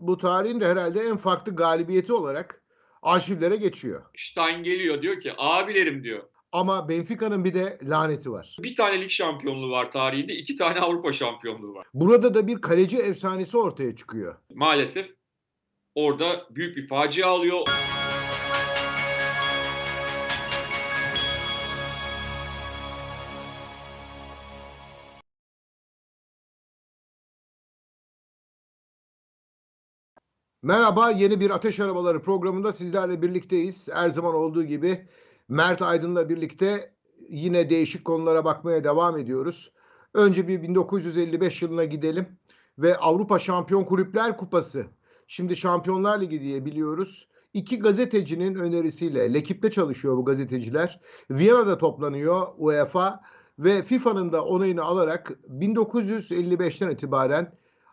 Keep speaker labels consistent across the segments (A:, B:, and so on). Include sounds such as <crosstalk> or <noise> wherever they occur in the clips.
A: bu tarihin de herhalde en farklı galibiyeti olarak arşivlere geçiyor.
B: Stein geliyor diyor ki abilerim diyor.
A: Ama Benfica'nın bir de laneti var.
B: Bir tane lig şampiyonluğu var tarihinde, iki tane Avrupa şampiyonluğu var.
A: Burada da bir kaleci efsanesi ortaya çıkıyor.
B: Maalesef orada büyük bir facia alıyor.
A: Merhaba, yeni bir Ateş Arabaları programında sizlerle birlikteyiz. Her zaman olduğu gibi Mert Aydın'la birlikte yine değişik konulara bakmaya devam ediyoruz. Önce bir 1955 yılına gidelim ve Avrupa Şampiyon Kulüpler Kupası. Şimdi Şampiyonlar Ligi diye biliyoruz. İki gazetecinin önerisiyle, Lekip'te çalışıyor bu gazeteciler. Viyana'da toplanıyor UEFA ve FIFA'nın da onayını alarak 1955'ten itibaren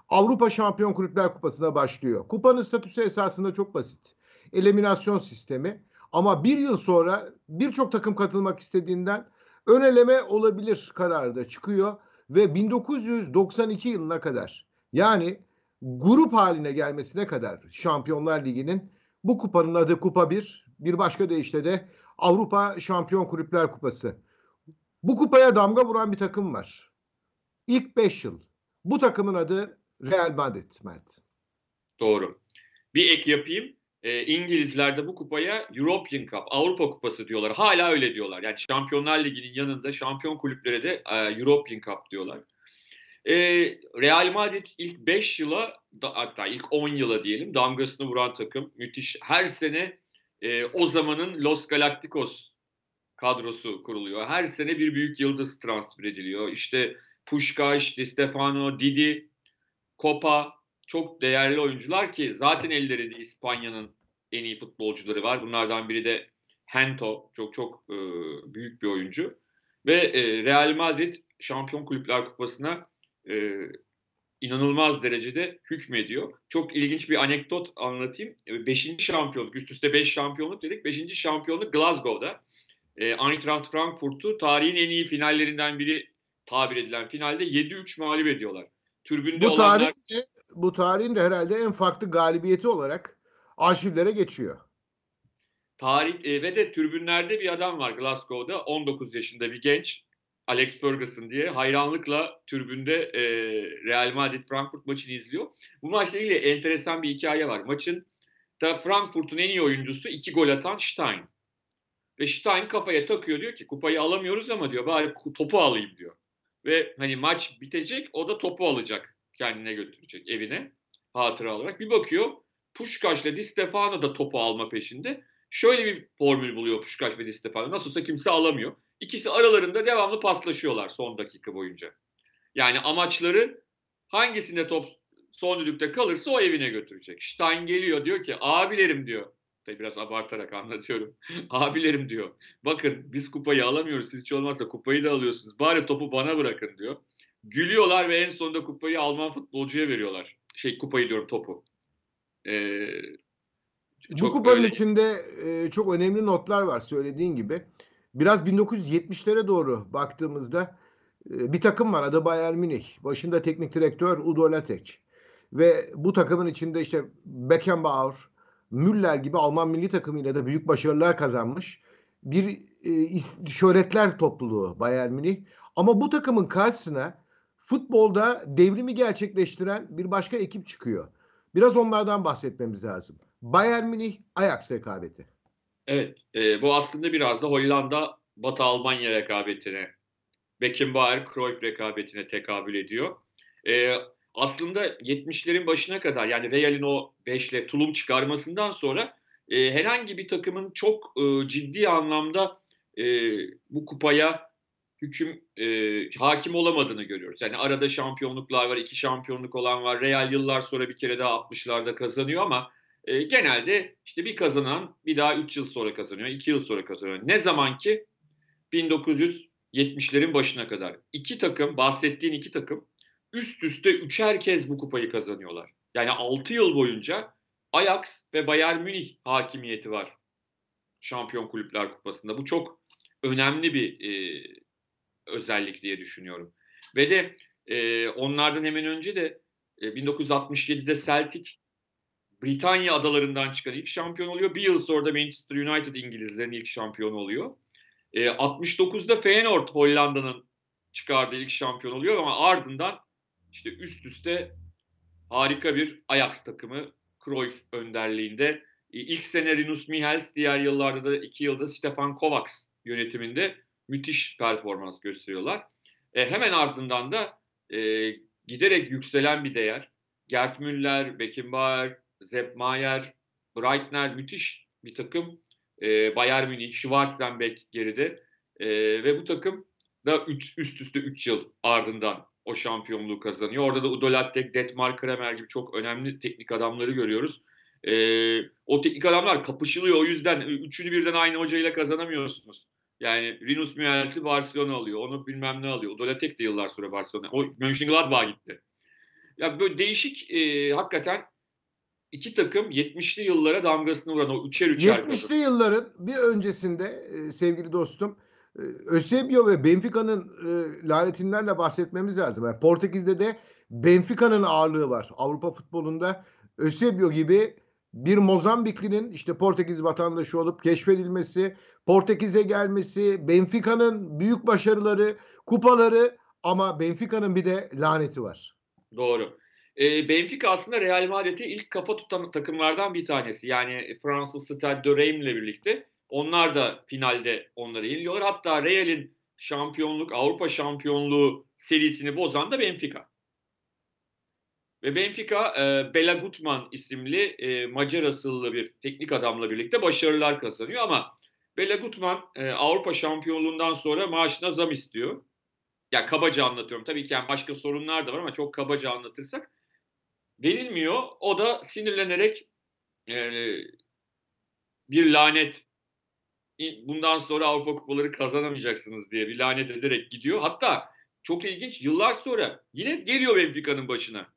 A: Avrupa Şampiyon Kulüpler Kupası'na başlıyor. Kupanın statüsü esasında çok basit. Eliminasyon sistemi. Ama bir yıl sonra birçok takım katılmak istediğinden ön eleme olabilir kararı da çıkıyor. Ve 1992 yılına kadar yani grup haline gelmesine kadar Şampiyonlar Ligi'nin bu kupanın adı Kupa 1, bir başka deyişle de Avrupa Şampiyon Kulüpler Kupası. Bu kupaya damga vuran bir takım var. İlk 5 yıl. Bu takımın adı Real Madrid Mert.
B: Doğru. Bir ek yapayım. E, İngilizler de bu kupaya European Cup, Avrupa Kupası diyorlar. Hala öyle diyorlar. Yani Şampiyonlar Ligi'nin yanında şampiyon kulüplere de e, European Cup diyorlar. E, Real Madrid ilk 5 yıla da, hatta ilk 10 yıla diyelim damgasını vuran takım. Müthiş. Her sene e, o zamanın Los Galacticos kadrosu kuruluyor. Her sene bir büyük yıldız transfer ediliyor. İşte Puskás, Di Stefano, Didi, Copa çok değerli oyuncular ki zaten ellerinde İspanya'nın en iyi futbolcuları var. Bunlardan biri de Hento çok çok e, büyük bir oyuncu ve e, Real Madrid Şampiyon Kulüpler Kupası'na e, inanılmaz derecede hükmediyor. Çok ilginç bir anekdot anlatayım. E, beşinci şampiyonluk, üst üste beş şampiyonluk dedik. Beşinci şampiyonluk Glasgow'da. E, Eintracht Frankfurt'u tarihin en iyi finallerinden biri tabir edilen finalde 7-3 mağlup ediyorlar. Türbünde
A: Bu
B: olanlar...
A: tarih de, bu tarihin de herhalde en farklı galibiyeti olarak arşivlere geçiyor.
B: Tarih e, ve de tribünlerde bir adam var Glasgow'da 19 yaşında bir genç Alex Ferguson diye hayranlıkla tribünde e, Real Madrid Frankfurt maçını izliyor. Bu maçla ilgili enteresan bir hikaye var. Maçın da Frankfurt'un en iyi oyuncusu iki gol atan Stein. Ve Stein kafaya takıyor diyor ki kupayı alamıyoruz ama diyor bari topu alayım diyor. Ve hani maç bitecek o da topu alacak kendine götürecek evine hatıra olarak. Bir bakıyor Puşkaş ile Di Stefano da topu alma peşinde. Şöyle bir formül buluyor Puşkaş ve Di Stefano. Nasıl olsa kimse alamıyor. İkisi aralarında devamlı paslaşıyorlar son dakika boyunca. Yani amaçları hangisinde top son düdükte kalırsa o evine götürecek. Stein geliyor diyor ki abilerim diyor. Tabii biraz abartarak anlatıyorum. <laughs> abilerim diyor. Bakın biz kupayı alamıyoruz. Siz hiç olmazsa kupayı da alıyorsunuz. Bari topu bana bırakın diyor. Gülüyorlar ve en sonunda kupayı Alman futbolcuya veriyorlar. Şey kupayı diyorum topu. Ee,
A: Bu kupanın öyle... içinde e, çok önemli notlar var söylediğin gibi. Biraz 1970'lere doğru baktığımızda e, bir takım var adı Bayern Münih. Başında teknik direktör Udo Lattek. Ve bu takımın içinde işte Beckenbauer, Müller gibi Alman milli takımıyla da büyük başarılar kazanmış bir e, şöhretler topluluğu Bayern Münih. Ama bu takımın karşısına futbolda devrimi gerçekleştiren bir başka ekip çıkıyor. Biraz onlardan bahsetmemiz lazım. Bayern Münih Ajax rekabeti.
B: Evet, e, bu aslında biraz da Hollanda Batı Almanya rekabetine, Beckenbauer Cruyff rekabetine tekabül ediyor. E, aslında 70'lerin başına kadar yani Real'in o 5'le tulum çıkarmasından sonra e, herhangi bir takımın çok e, ciddi anlamda e, bu kupaya hüküm e, hakim olamadığını görüyoruz. Yani arada şampiyonluklar var, iki şampiyonluk olan var. Real yıllar sonra bir kere daha 60'larda kazanıyor ama e, genelde işte bir kazanan bir daha 3 yıl sonra kazanıyor, 2 yıl sonra kazanıyor. Ne zaman ki 1970'lerin başına kadar iki takım, bahsettiğin iki takım üst üste üçer kez bu kupayı kazanıyorlar. Yani 6 yıl boyunca Ajax ve Bayern Münih hakimiyeti var Şampiyon Kulüpler Kupası'nda. Bu çok önemli bir e, özellik diye düşünüyorum. Ve de e, onlardan hemen önce de e, 1967'de Celtic Britanya adalarından çıkan ilk şampiyon oluyor. Bir yıl sonra da Manchester United İngilizlerin ilk şampiyonu oluyor. E, 69'da Feyenoord Hollanda'nın çıkardığı ilk şampiyon oluyor ama ardından işte üst üste harika bir Ajax takımı Cruyff önderliğinde. E, ilk sene Rinus Michels, diğer yıllarda da iki yılda Stefan Kovacs yönetiminde müthiş performans gösteriyorlar. E, hemen ardından da e, giderek yükselen bir değer. Gerd Müller, Beckenbauer, Sepp Maier, Breitner müthiş bir takım. E, Bayern Münih, Schwarzenbeck geride. E, ve bu takım da üç, üst üste 3 yıl ardından o şampiyonluğu kazanıyor. Orada da Udo Lattek, Detmar Kramer gibi çok önemli teknik adamları görüyoruz. E, o teknik adamlar kapışılıyor. O yüzden üçünü birden aynı hocayla kazanamıyorsunuz. Yani Rinus Michels'i Barcelona alıyor. Onu bilmem ne alıyor. Udo Lattek de yıllar sonra Barcelona. O Mönchengladbach'a gitti. Ya böyle değişik e, hakikaten iki takım 70'li yıllara damgasını vuran o üçer üçer
A: 70'li yılların bir öncesinde e, sevgili dostum e, Eusebio ve Benfica'nın e, lanetinden de bahsetmemiz lazım. Yani Portekiz'de de Benfica'nın ağırlığı var. Avrupa futbolunda Eusebio gibi bir Mozambiklinin işte Portekiz vatandaşı olup keşfedilmesi, Portekiz'e gelmesi, Benfica'nın büyük başarıları, kupaları ama Benfica'nın bir de laneti var.
B: Doğru. E, Benfica aslında Real Madrid'e ilk kafa tutan takımlardan bir tanesi. Yani Fransız Stade de Reims ile birlikte onlar da finalde onları yeniliyorlar. Hatta Real'in şampiyonluk, Avrupa şampiyonluğu serisini bozan da Benfica. Ve Benfica e, Bela Gutman isimli e, Macar asıllı bir teknik adamla birlikte başarılar kazanıyor ama Bela Gutman e, Avrupa şampiyonluğundan sonra maaşına zam istiyor. Ya kabaca anlatıyorum. Tabii ki yani başka sorunlar da var ama çok kabaca anlatırsak verilmiyor. O da sinirlenerek e, bir lanet bundan sonra Avrupa kupaları kazanamayacaksınız diye bir lanet ederek gidiyor. Hatta çok ilginç yıllar sonra yine geliyor Benfica'nın başına.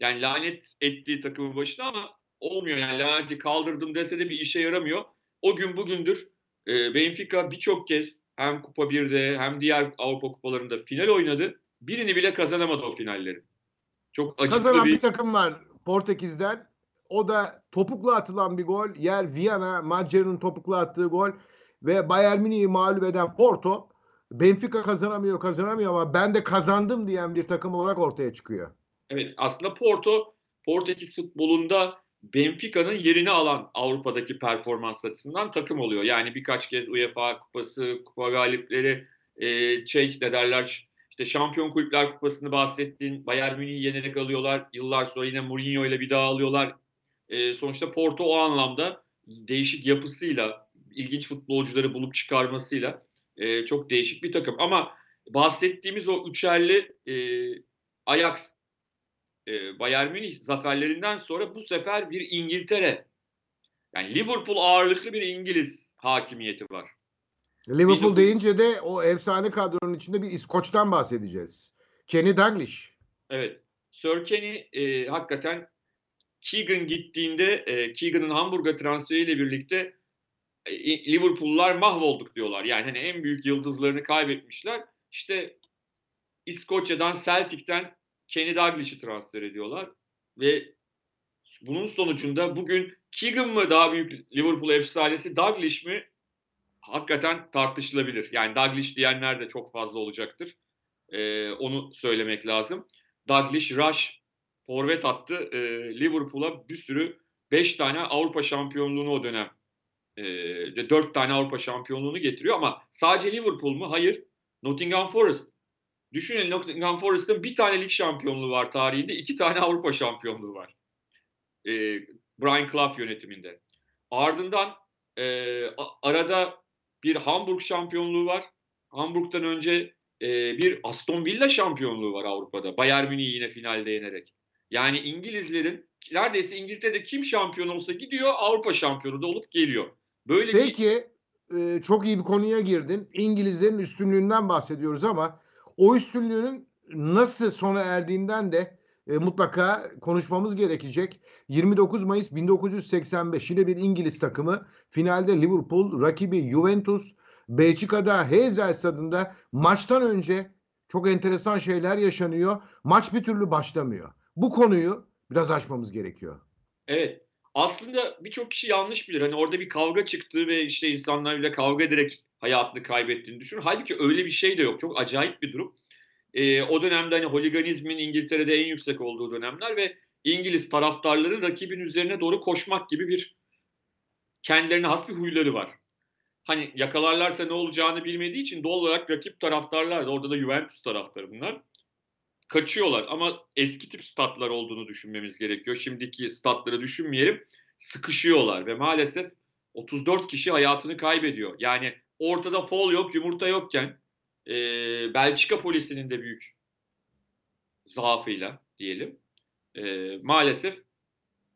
B: Yani lanet ettiği takımın başına ama olmuyor. Yani laneti kaldırdım dese de bir işe yaramıyor. O gün bugündür e, Benfica birçok kez hem Kupa 1'de hem diğer Avrupa kupalarında final oynadı. Birini bile kazanamadı o finalleri. Çok acıklı
A: Kazanan
B: bir...
A: bir takım var Portekiz'den. O da topukla atılan bir gol. Yer Viyana, Macer'in topukla attığı gol ve Bayern Münih'i mağlup eden Porto. Benfica kazanamıyor, kazanamıyor ama ben de kazandım diyen bir takım olarak ortaya çıkıyor.
B: Evet aslında Porto Portekiz futbolunda Benfica'nın yerini alan Avrupa'daki performans açısından takım oluyor. Yani birkaç kez UEFA kupası, kupa galipleri, e, şey ne derler işte Şampiyon Kulüpler Kupası'nı bahsettiğin Bayern Münih'i yenerek alıyorlar. Yıllar sonra yine Mourinho ile bir daha alıyorlar. E, sonuçta Porto o anlamda değişik yapısıyla, ilginç futbolcuları bulup çıkarmasıyla e, çok değişik bir takım. Ama bahsettiğimiz o üçerli e, Ajax, e, Bayern Münih zaferlerinden sonra bu sefer bir İngiltere, yani Liverpool ağırlıklı bir İngiliz hakimiyeti var.
A: Liverpool deyince de o efsane kadronun içinde bir İskoç'tan bahsedeceğiz. Kenny Dalglish.
B: Evet. Sir Kenny e, hakikaten Keegan gittiğinde e, Keegan'ın Hamburg'a transferiyle birlikte e, Liverpool'lar mahvolduk diyorlar. Yani hani en büyük yıldızlarını kaybetmişler. İşte İskoçya'dan Celtic'ten Kenny Dalglish'i transfer ediyorlar ve bunun sonucunda bugün Keegan mı daha büyük Liverpool efsanesi Dalglish mi hakikaten tartışılabilir. Yani Dalglish diyenler de çok fazla olacaktır. Ee, onu söylemek lazım. Dalglish, Rush, forvet attı. Ee, Liverpool'a bir sürü 5 tane Avrupa şampiyonluğunu o dönem e, 4 tane Avrupa şampiyonluğunu getiriyor ama sadece Liverpool mu? Hayır. Nottingham Forest. Düşünün Nottingham Forest'ın bir tane lig şampiyonluğu var tarihinde, iki tane Avrupa şampiyonluğu var. E, Brian Clough yönetiminde. Ardından e, arada bir Hamburg şampiyonluğu var. Hamburg'dan önce e, bir Aston Villa şampiyonluğu var Avrupa'da. Bayern Münih yine finalde yenerek. Yani İngilizlerin neredeyse İngiltere'de kim şampiyon olsa gidiyor Avrupa şampiyonu da olup geliyor. Böyle
A: Peki bir... e, çok iyi bir konuya girdin. İngilizlerin üstünlüğünden bahsediyoruz ama o üstünlüğünün nasıl sona erdiğinden de e, mutlaka konuşmamız gerekecek. 29 Mayıs 1985 yine bir İngiliz takımı finalde Liverpool rakibi Juventus Belçika'da Heysel stadında maçtan önce çok enteresan şeyler yaşanıyor. Maç bir türlü başlamıyor. Bu konuyu biraz açmamız gerekiyor.
B: Evet. Aslında birçok kişi yanlış bilir. Hani orada bir kavga çıktı ve işte insanlarla kavga ederek hayatını kaybettiğini düşünür. Hâlbuki öyle bir şey de yok. Çok acayip bir durum. Eee, o dönemde hani holiganizmin İngiltere'de en yüksek olduğu dönemler ve İngiliz taraftarları rakibin üzerine doğru koşmak gibi bir kendilerine has bir huyları var. Hani yakalarlarsa ne olacağını bilmediği için doğal olarak rakip taraftarlar da orada da Juventus taraftarı bunlar. Kaçıyorlar ama eski tip statlar olduğunu düşünmemiz gerekiyor. Şimdiki statları düşünmeyelim. Sıkışıyorlar ve maalesef 34 kişi hayatını kaybediyor. Yani ortada fol yok, yumurta yokken eee, Belçika polisinin de büyük zaafıyla diyelim. Eee, maalesef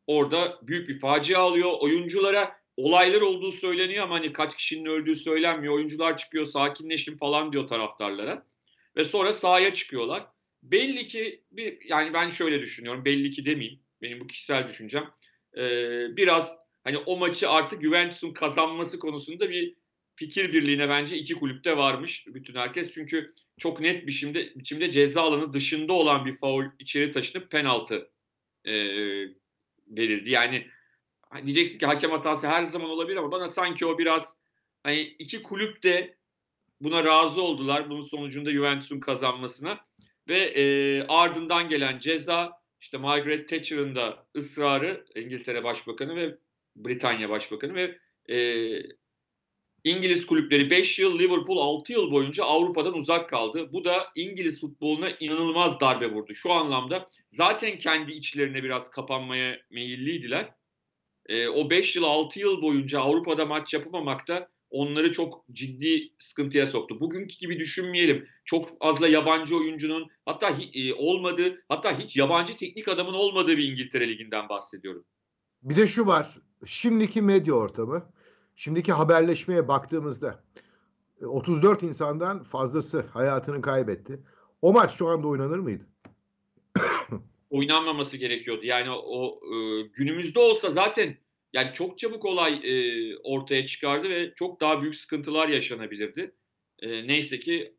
B: orada büyük bir facia oluyor. Oyunculara olaylar olduğu söyleniyor ama hani kaç kişinin öldüğü söylenmiyor. Oyuncular çıkıyor sakinleşin falan diyor taraftarlara. Ve sonra sahaya çıkıyorlar. Belli ki bir yani ben şöyle düşünüyorum. Belli ki demeyeyim. Benim bu kişisel düşüncem. Eee, biraz hani o maçı artık Juventus'un kazanması konusunda bir fikir birliğine bence iki kulüpte varmış bütün herkes. Çünkü çok net biçimde, biçimde ceza alanı dışında olan bir faul içeri taşınıp penaltı eee, verildi. Yani hani diyeceksin ki hakem hatası her zaman olabilir ama bana sanki o biraz hani iki kulüp de buna razı oldular. Bunun sonucunda Juventus'un kazanmasına ve eee, ardından gelen ceza işte Margaret Thatcher'ın da ısrarı İngiltere Başbakanı ve Britanya Başbakanı ve eee, İngiliz kulüpleri 5 yıl, Liverpool 6 yıl boyunca Avrupa'dan uzak kaldı. Bu da İngiliz futboluna inanılmaz darbe vurdu. Şu anlamda zaten kendi içlerine biraz kapanmaya meyilliydiler. Eee, o 5 yıl, 6 yıl boyunca Avrupa'da maç yapamamak da onları çok ciddi sıkıntıya soktu. Bugünkü gibi düşünmeyelim. Çok fazla yabancı oyuncunun hatta eee, olmadığı, hatta hiç yabancı teknik adamın olmadığı bir İngiltere Ligi'nden bahsediyorum.
A: Bir de şu var. Şimdiki medya ortamı, şimdiki haberleşmeye baktığımızda e, 34 insandan fazlası hayatını kaybetti. O maç şu anda oynanır mıydı? <coughs>
B: Oynanmaması gerekiyordu. Yani o, ııı, günümüzde olsa zaten yani çok çabuk olay, eee, ortaya çıkardı ve çok daha büyük sıkıntılar yaşanabilirdi. Eee, neyse ki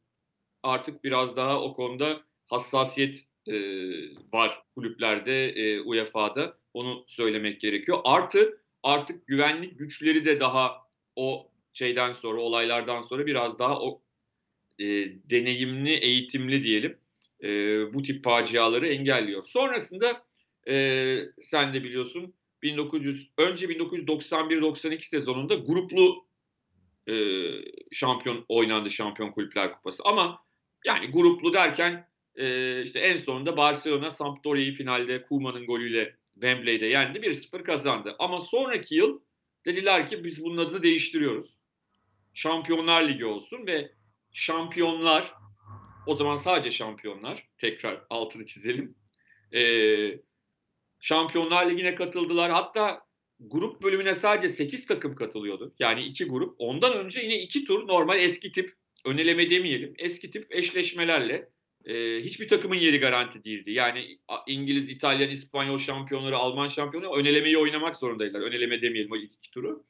B: artık biraz daha o konuda hassasiyet, eee, var kulüplerde, eee, UEFA'da. Onu söylemek gerekiyor. Artı artık güvenlik güçleri de daha o şeyden sonra, olaylardan sonra biraz daha o, eee, deneyimli, eğitimli diyelim, eee, bu tip faciaları engelliyor. Sonrasında, eee, sen de biliyorsun 1900 önce 1991-92 sezonunda gruplu, eee, şampiyon oynandı Şampiyon Kulüpler Kupası ama yani gruplu derken, eee, işte en sonunda Barcelona Sampdoria'yı finalde Koeman'ın golüyle Wembley'de yendi, 1-0 kazandı. Ama sonraki yıl dediler ki biz bunun adını değiştiriyoruz. Şampiyonlar Ligi olsun ve şampiyonlar, o zaman sadece şampiyonlar, tekrar altını çizelim. Eee, Şampiyonlar Ligi'ne katıldılar. Hatta grup bölümüne sadece 8 takım katılıyordu. Yani 2 grup. Ondan önce yine 2 tur normal eski tip, ön eleme demeyelim, eski tip eşleşmelerle, eee, hiçbir takımın yeri garanti değildi. Yani İngiliz, İtalyan, İspanyol şampiyonları, Alman şampiyonları ön elemeyi oynamak zorundaydılar. Ön eleme demeyelim o ilk 2 turu.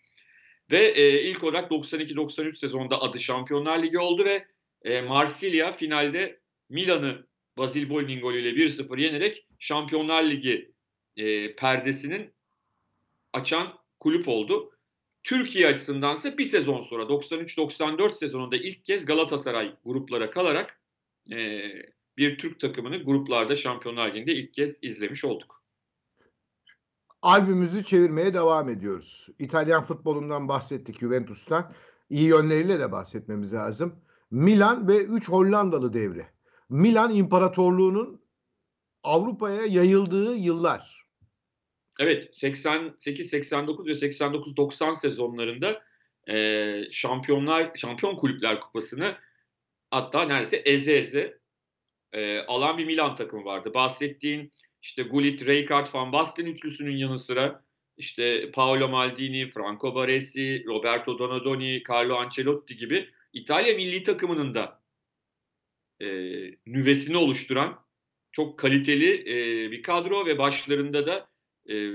B: Ve, eee, ilk olarak 92-93 sezonunda adı Şampiyonlar Ligi oldu ve, eee, Marsilya finalde Milan'ı Basile Boli'nin golüyle 1-0 yenerek Şampiyonlar Ligi, eee, perdesinin açan kulüp oldu. Türkiye açısındansa bir sezon sonra 93-94 sezonunda ilk kez Galatasaray gruplara kalarak, eee, bir Türk takımını gruplarda Şampiyonlar Ligi'nde ilk kez izlemiş olduk.
A: Albümümüzü çevirmeye devam ediyoruz. İtalyan futbolundan bahsettik, Juventus'tan. İyi yönleriyle de bahsetmemiz lazım. Milan ve 3 Hollandalı devri. Milan İmparatorluğu'nun Avrupa'ya yayıldığı yıllar.
B: Evet, 88-89 ve 89-90 sezonlarında, eee, Şampiyonlar Şampiyon Kulüpler Kupası'nı hatta neredeyse eze eze, eee, alan bir Milan takımı vardı. Bahsettiğin işte Gullit, Rijkaard, Van Basten üçlüsünün yanı sıra işte Paolo Maldini, Franco Baresi, Roberto Donadoni, Carlo Ancelotti gibi İtalya millî takımının da eee, nüvesini oluşturan çok kaliteli, eee, bir kadro ve başlarında da, eee,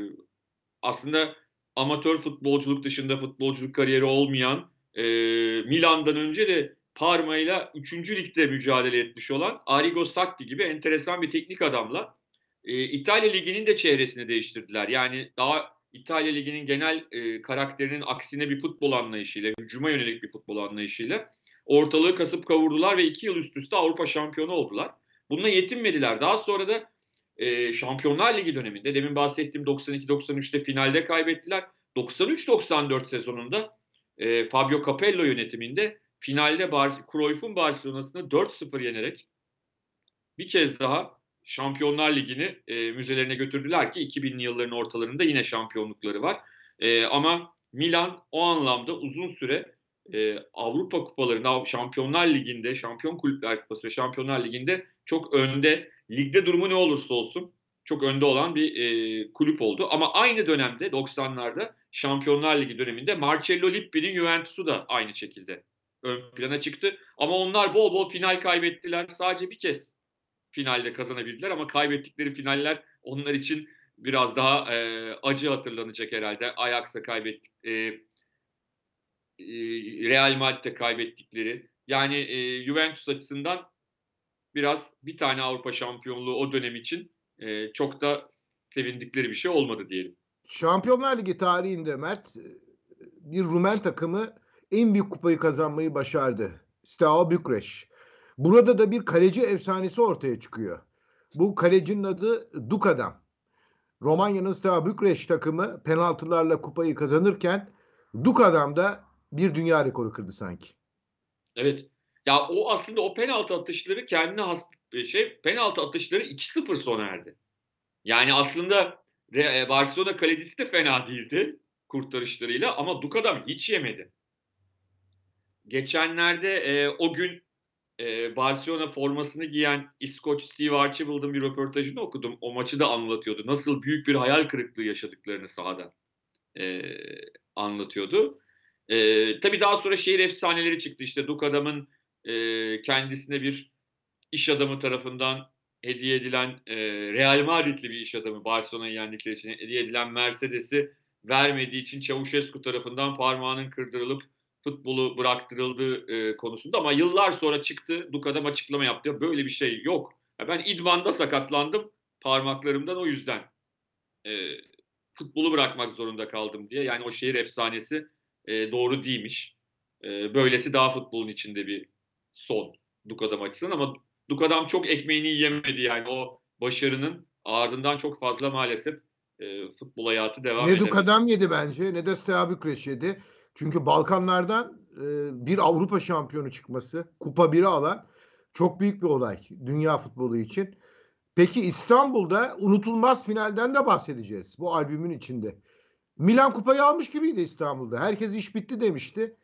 B: aslında amatör futbolculuk dışında futbolculuk kariyeri olmayan, eee, Milan'dan önce de Parma'yla 3. ligde mücadele etmiş olan Arrigo Sacchi gibi enteresan bir teknik adamla, eee, İtalya Ligi'nin de çehresini değiştirdiler. Yani daha İtalya Ligi'nin genel e, karakterinin aksine bir futbol anlayışıyla, hücuma yönelik bir futbol anlayışıyla ortalığı kasıp kavurdular ve iki yıl üst üste Avrupa şampiyonu oldular. Bununla yetinmediler. Daha sonra da e, Şampiyonlar Ligi döneminde, demin bahsettiğim 92-93'te finalde kaybettiler. 93-94 sezonunda e, Fabio Capello yönetiminde finalde Bar Cruyff'un Barcelona'sını 4-0 yenerek bir kez daha Şampiyonlar Ligi'ni e, müzelerine götürdüler ki 2000'li yılların ortalarında yine şampiyonlukları var. E, ama Milan o anlamda uzun süre e, Avrupa kupalarında, Şampiyonlar Ligi'nde, Şampiyon Kulüpler Kupası ve Şampiyonlar Ligi'nde çok önde, ligde durumu ne olursa olsun çok önde olan bir e, kulüp oldu. Ama aynı dönemde 90'larda Şampiyonlar Ligi döneminde Marcello Lippi'nin Juventus'u da aynı şekilde ön plana çıktı. Ama onlar bol bol final kaybettiler. Sadece bir kez finalde kazanabildiler ama kaybettikleri finaller onlar için biraz daha e, acı hatırlanacak herhalde. Ajax'a kaybettik, e, e, Real Madrid'e kaybettikleri. Yani e, Juventus açısından biraz bir tane Avrupa şampiyonluğu o dönem için e, çok da sevindikleri bir şey olmadı diyelim.
A: Şampiyonlar Ligi tarihinde Mert bir Rumen takımı en büyük kupayı kazanmayı başardı. Steaua Bükreş. Burada da bir kaleci efsanesi ortaya çıkıyor. Bu kalecinin adı Dukadam. Romanya'nın Steaua Bükreş takımı penaltılarla kupayı kazanırken Dukadam da bir dünya rekoru kırdı sanki.
B: Evet. Ya o aslında o penaltı atışları kendine has şey penaltı atışları 2-0 sona erdi. Yani aslında Barcelona kalecisi de fena değildi kurtarışlarıyla ama Dukadam hiç yemedi. Geçenlerde e, o gün e, Barcelona formasını giyen İskoç Steve Archibald'ın bir röportajını okudum. O maçı da anlatıyordu. Nasıl büyük bir hayal kırıklığı yaşadıklarını sahada e, anlatıyordu. E, tabii daha sonra şehir efsaneleri çıktı. İşte Dukadam'ın e, kendisine bir iş adamı tarafından hediye edilen e, Real Madrid'li bir iş adamı Barcelona'yı yendikleri için hediye edilen Mercedes'i vermediği için Çavuşescu tarafından parmağının kırdırılıp futbolu bıraktırıldığı e, konusunda ama yıllar sonra çıktı Dukadam açıklama yaptı. Böyle bir şey yok. Ben idmanda sakatlandım parmaklarımdan o yüzden e, futbolu bırakmak zorunda kaldım diye. Yani o şehir efsanesi e, doğru değilmiş. E, böylesi daha futbolun içinde bir son Dukadam açısından ama Dukadam çok ekmeğini yiyemedi yani o başarının ardından çok fazla maalesef e, futbol hayatı devam ediyor.
A: Ne Dukadam yedi bence ne de Steaua Bükreş yedi. Çünkü Balkanlardan e, bir Avrupa şampiyonu çıkması, Kupa 1'i alan çok büyük bir olay dünya futbolu için. Peki İstanbul'da unutulmaz finalden de bahsedeceğiz bu albümün içinde. Milan kupayı almış gibiydi İstanbul'da. Herkes iş bitti demişti.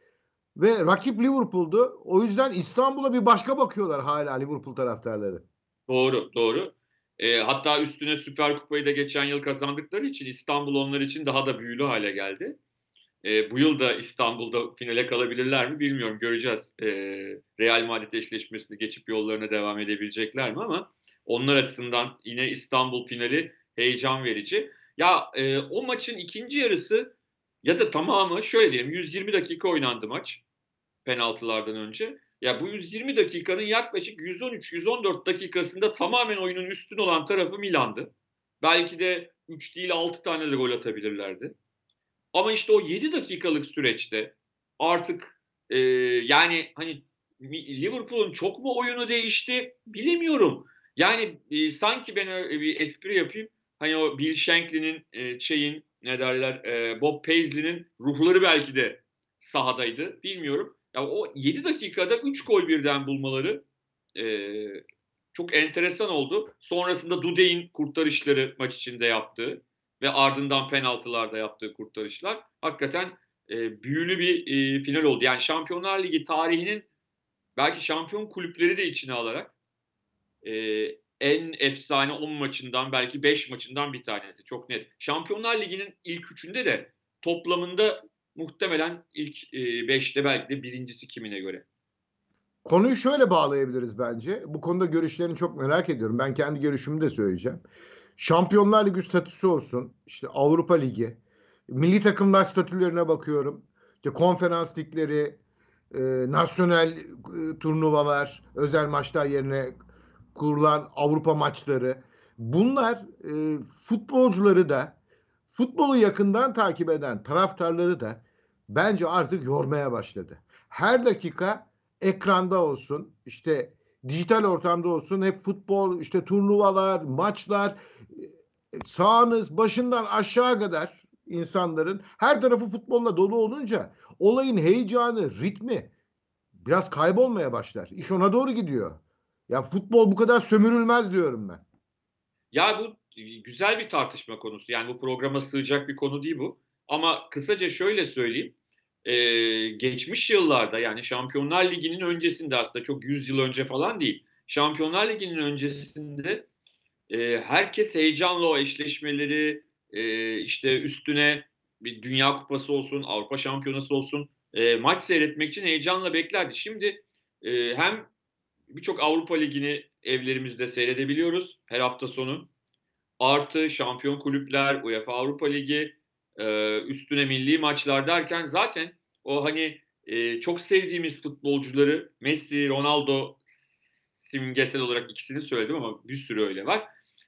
A: Ve rakip Liverpool'du. O yüzden İstanbul'a bir başka bakıyorlar hala Liverpool taraftarları.
B: Doğru, doğru. E, hatta üstüne Süper Kupayı da geçen yıl kazandıkları için İstanbul onlar için daha da büyülü hale geldi. E, bu yıl da İstanbul'da finale kalabilirler mi bilmiyorum. Göreceğiz. E, Real Madrid eşleşmesini geçip yollarına devam edebilecekler mi ama onlar açısından yine İstanbul finali heyecan verici. Ya e, o maçın ikinci yarısı ya da tamamı şöyle diyelim 120 dakika oynandı maç penaltılardan önce. Ya bu 120 dakikanın yaklaşık 113-114 dakikasında tamamen oyunun üstün olan tarafı Milan'dı. Belki de 3 değil 6 tane de gol atabilirlerdi. Ama işte o 7 dakikalık süreçte artık e, yani hani Liverpool'un çok mu oyunu değişti bilemiyorum. Yani e, sanki ben öyle bir espri yapayım. Hani o Bill Shankly'nin e, şeyin ne derler e, Bob Paisley'nin ruhları belki de sahadaydı. Bilmiyorum. Ya o 7 dakikada 3 gol birden bulmaları e, çok enteresan oldu. Sonrasında Dudey'in kurtarışları maç içinde yaptığı ve ardından penaltılarda yaptığı kurtarışlar hakikaten e, büyülü bir e, final oldu. Yani Şampiyonlar Ligi tarihinin belki şampiyon kulüpleri de içine alarak e, en efsane 10 maçından belki 5 maçından bir tanesi. Çok net. Şampiyonlar Ligi'nin ilk üçünde de toplamında muhtemelen ilk 5'te e, belki de birincisi kimine göre.
A: Konuyu şöyle bağlayabiliriz bence. Bu konuda görüşlerini çok merak ediyorum. Ben kendi görüşümü de söyleyeceğim. Şampiyonlar Ligi statüsü olsun, işte Avrupa Ligi, milli takımlar statülerine bakıyorum. İşte konferans ligleri, e, nasyonel e, turnuvalar, özel maçlar yerine kurulan Avrupa maçları. Bunlar e, futbolcuları da futbolu yakından takip eden taraftarları da bence artık yormaya başladı. Her dakika ekranda olsun, işte dijital ortamda olsun hep futbol, işte turnuvalar, maçlar, e, sağınız başından aşağı kadar insanların her tarafı futbolla dolu olunca olayın heyecanı, ritmi biraz kaybolmaya başlar. İş ona doğru gidiyor. Ya futbol bu kadar sömürülmez diyorum ben.
B: Ya bu güzel bir tartışma konusu. Yani bu programa sığacak bir konu değil bu. Ama kısaca şöyle söyleyeyim. Ee, geçmiş yıllarda yani Şampiyonlar Ligi'nin öncesinde aslında çok 100 yıl önce falan değil. Şampiyonlar Ligi'nin öncesinde e, herkes heyecanla o eşleşmeleri e, işte üstüne bir Dünya Kupası olsun, Avrupa Şampiyonası olsun e, maç seyretmek için heyecanla beklerdi. Şimdi e, hem birçok Avrupa Ligi'ni evlerimizde seyredebiliyoruz her hafta sonu. Artı şampiyon kulüpler, UEFA Avrupa Ligi, e, üstüne milli maçlar derken zaten o hani e, çok sevdiğimiz futbolcuları Messi, Ronaldo simgesel olarak ikisini söyledim ama bir sürü öyle var.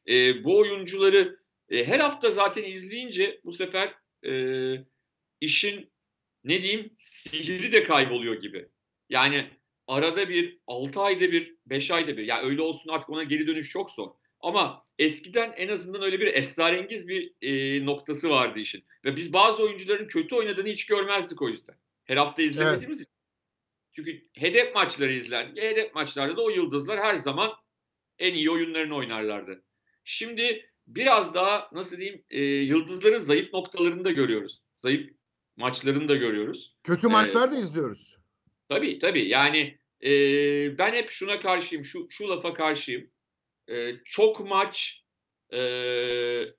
B: E, bu oyuncuları her hafta zaten izleyince bu sefer işin ne diyeyim sihri de kayboluyor gibi. Yani arada bir 6 ayda bir 5 ayda bir ya öyle olsun artık ona geri dönüş çok zor. Ama eskiden en azından öyle bir esrarengiz bir e, noktası vardı işin. Ve biz bazı oyuncuların kötü oynadığını hiç görmezdik o yüzden. Her hafta izlemediğimiz için. Çünkü hedef maçları izlerdik. E, hedef maçlarda da o yıldızlar her zaman en iyi oyunlarını oynarlardı. Şimdi biraz daha nasıl diyeyim e, yıldızların zayıf noktalarını da görüyoruz. Zayıf maçlarını da görüyoruz.
A: Kötü maçlar da izliyoruz.
B: Tabii tabii. Yani e, ben hep şuna karşıyım, şu, şu lafa karşıyım. E, çok maç e,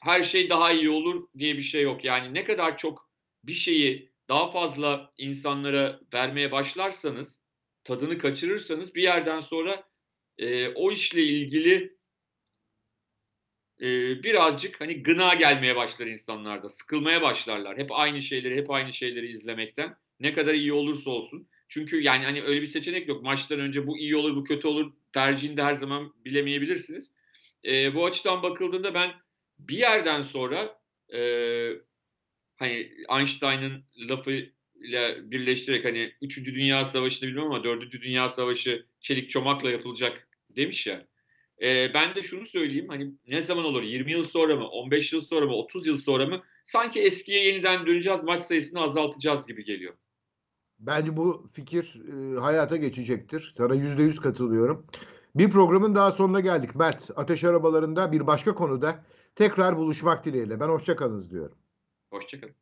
B: her şey daha iyi olur diye bir şey yok. Yani ne kadar çok bir şeyi daha fazla insanlara vermeye başlarsanız, tadını kaçırırsanız bir yerden sonra e, o işle ilgili e, birazcık hani gına gelmeye başlar insanlarda. Sıkılmaya başlarlar. Hep aynı şeyleri, hep aynı şeyleri izlemekten. Ne kadar iyi olursa olsun. Çünkü yani hani öyle bir seçenek yok. Maçtan önce bu iyi olur, bu kötü olur tercihini de her zaman bilemeyebilirsiniz. E, bu açıdan bakıldığında ben bir yerden sonra e, hani Einstein'ın lafıyla birleştirerek hani 3. Dünya Savaşı'nı bilmem ama 4. Dünya Savaşı çelik çomakla yapılacak demiş ya. E, ben de şunu söyleyeyim hani ne zaman olur 20 yıl sonra mı 15 yıl sonra mı 30 yıl sonra mı sanki eskiye yeniden döneceğiz maç sayısını azaltacağız gibi geliyor.
A: Bence bu fikir e, hayata geçecektir. Sana yüzde yüz katılıyorum. Bir programın daha sonuna geldik. Mert, Ateş Arabalarında bir başka konuda tekrar buluşmak dileğiyle. Ben hoşçakalınız diyorum.
B: Hoşçakalın.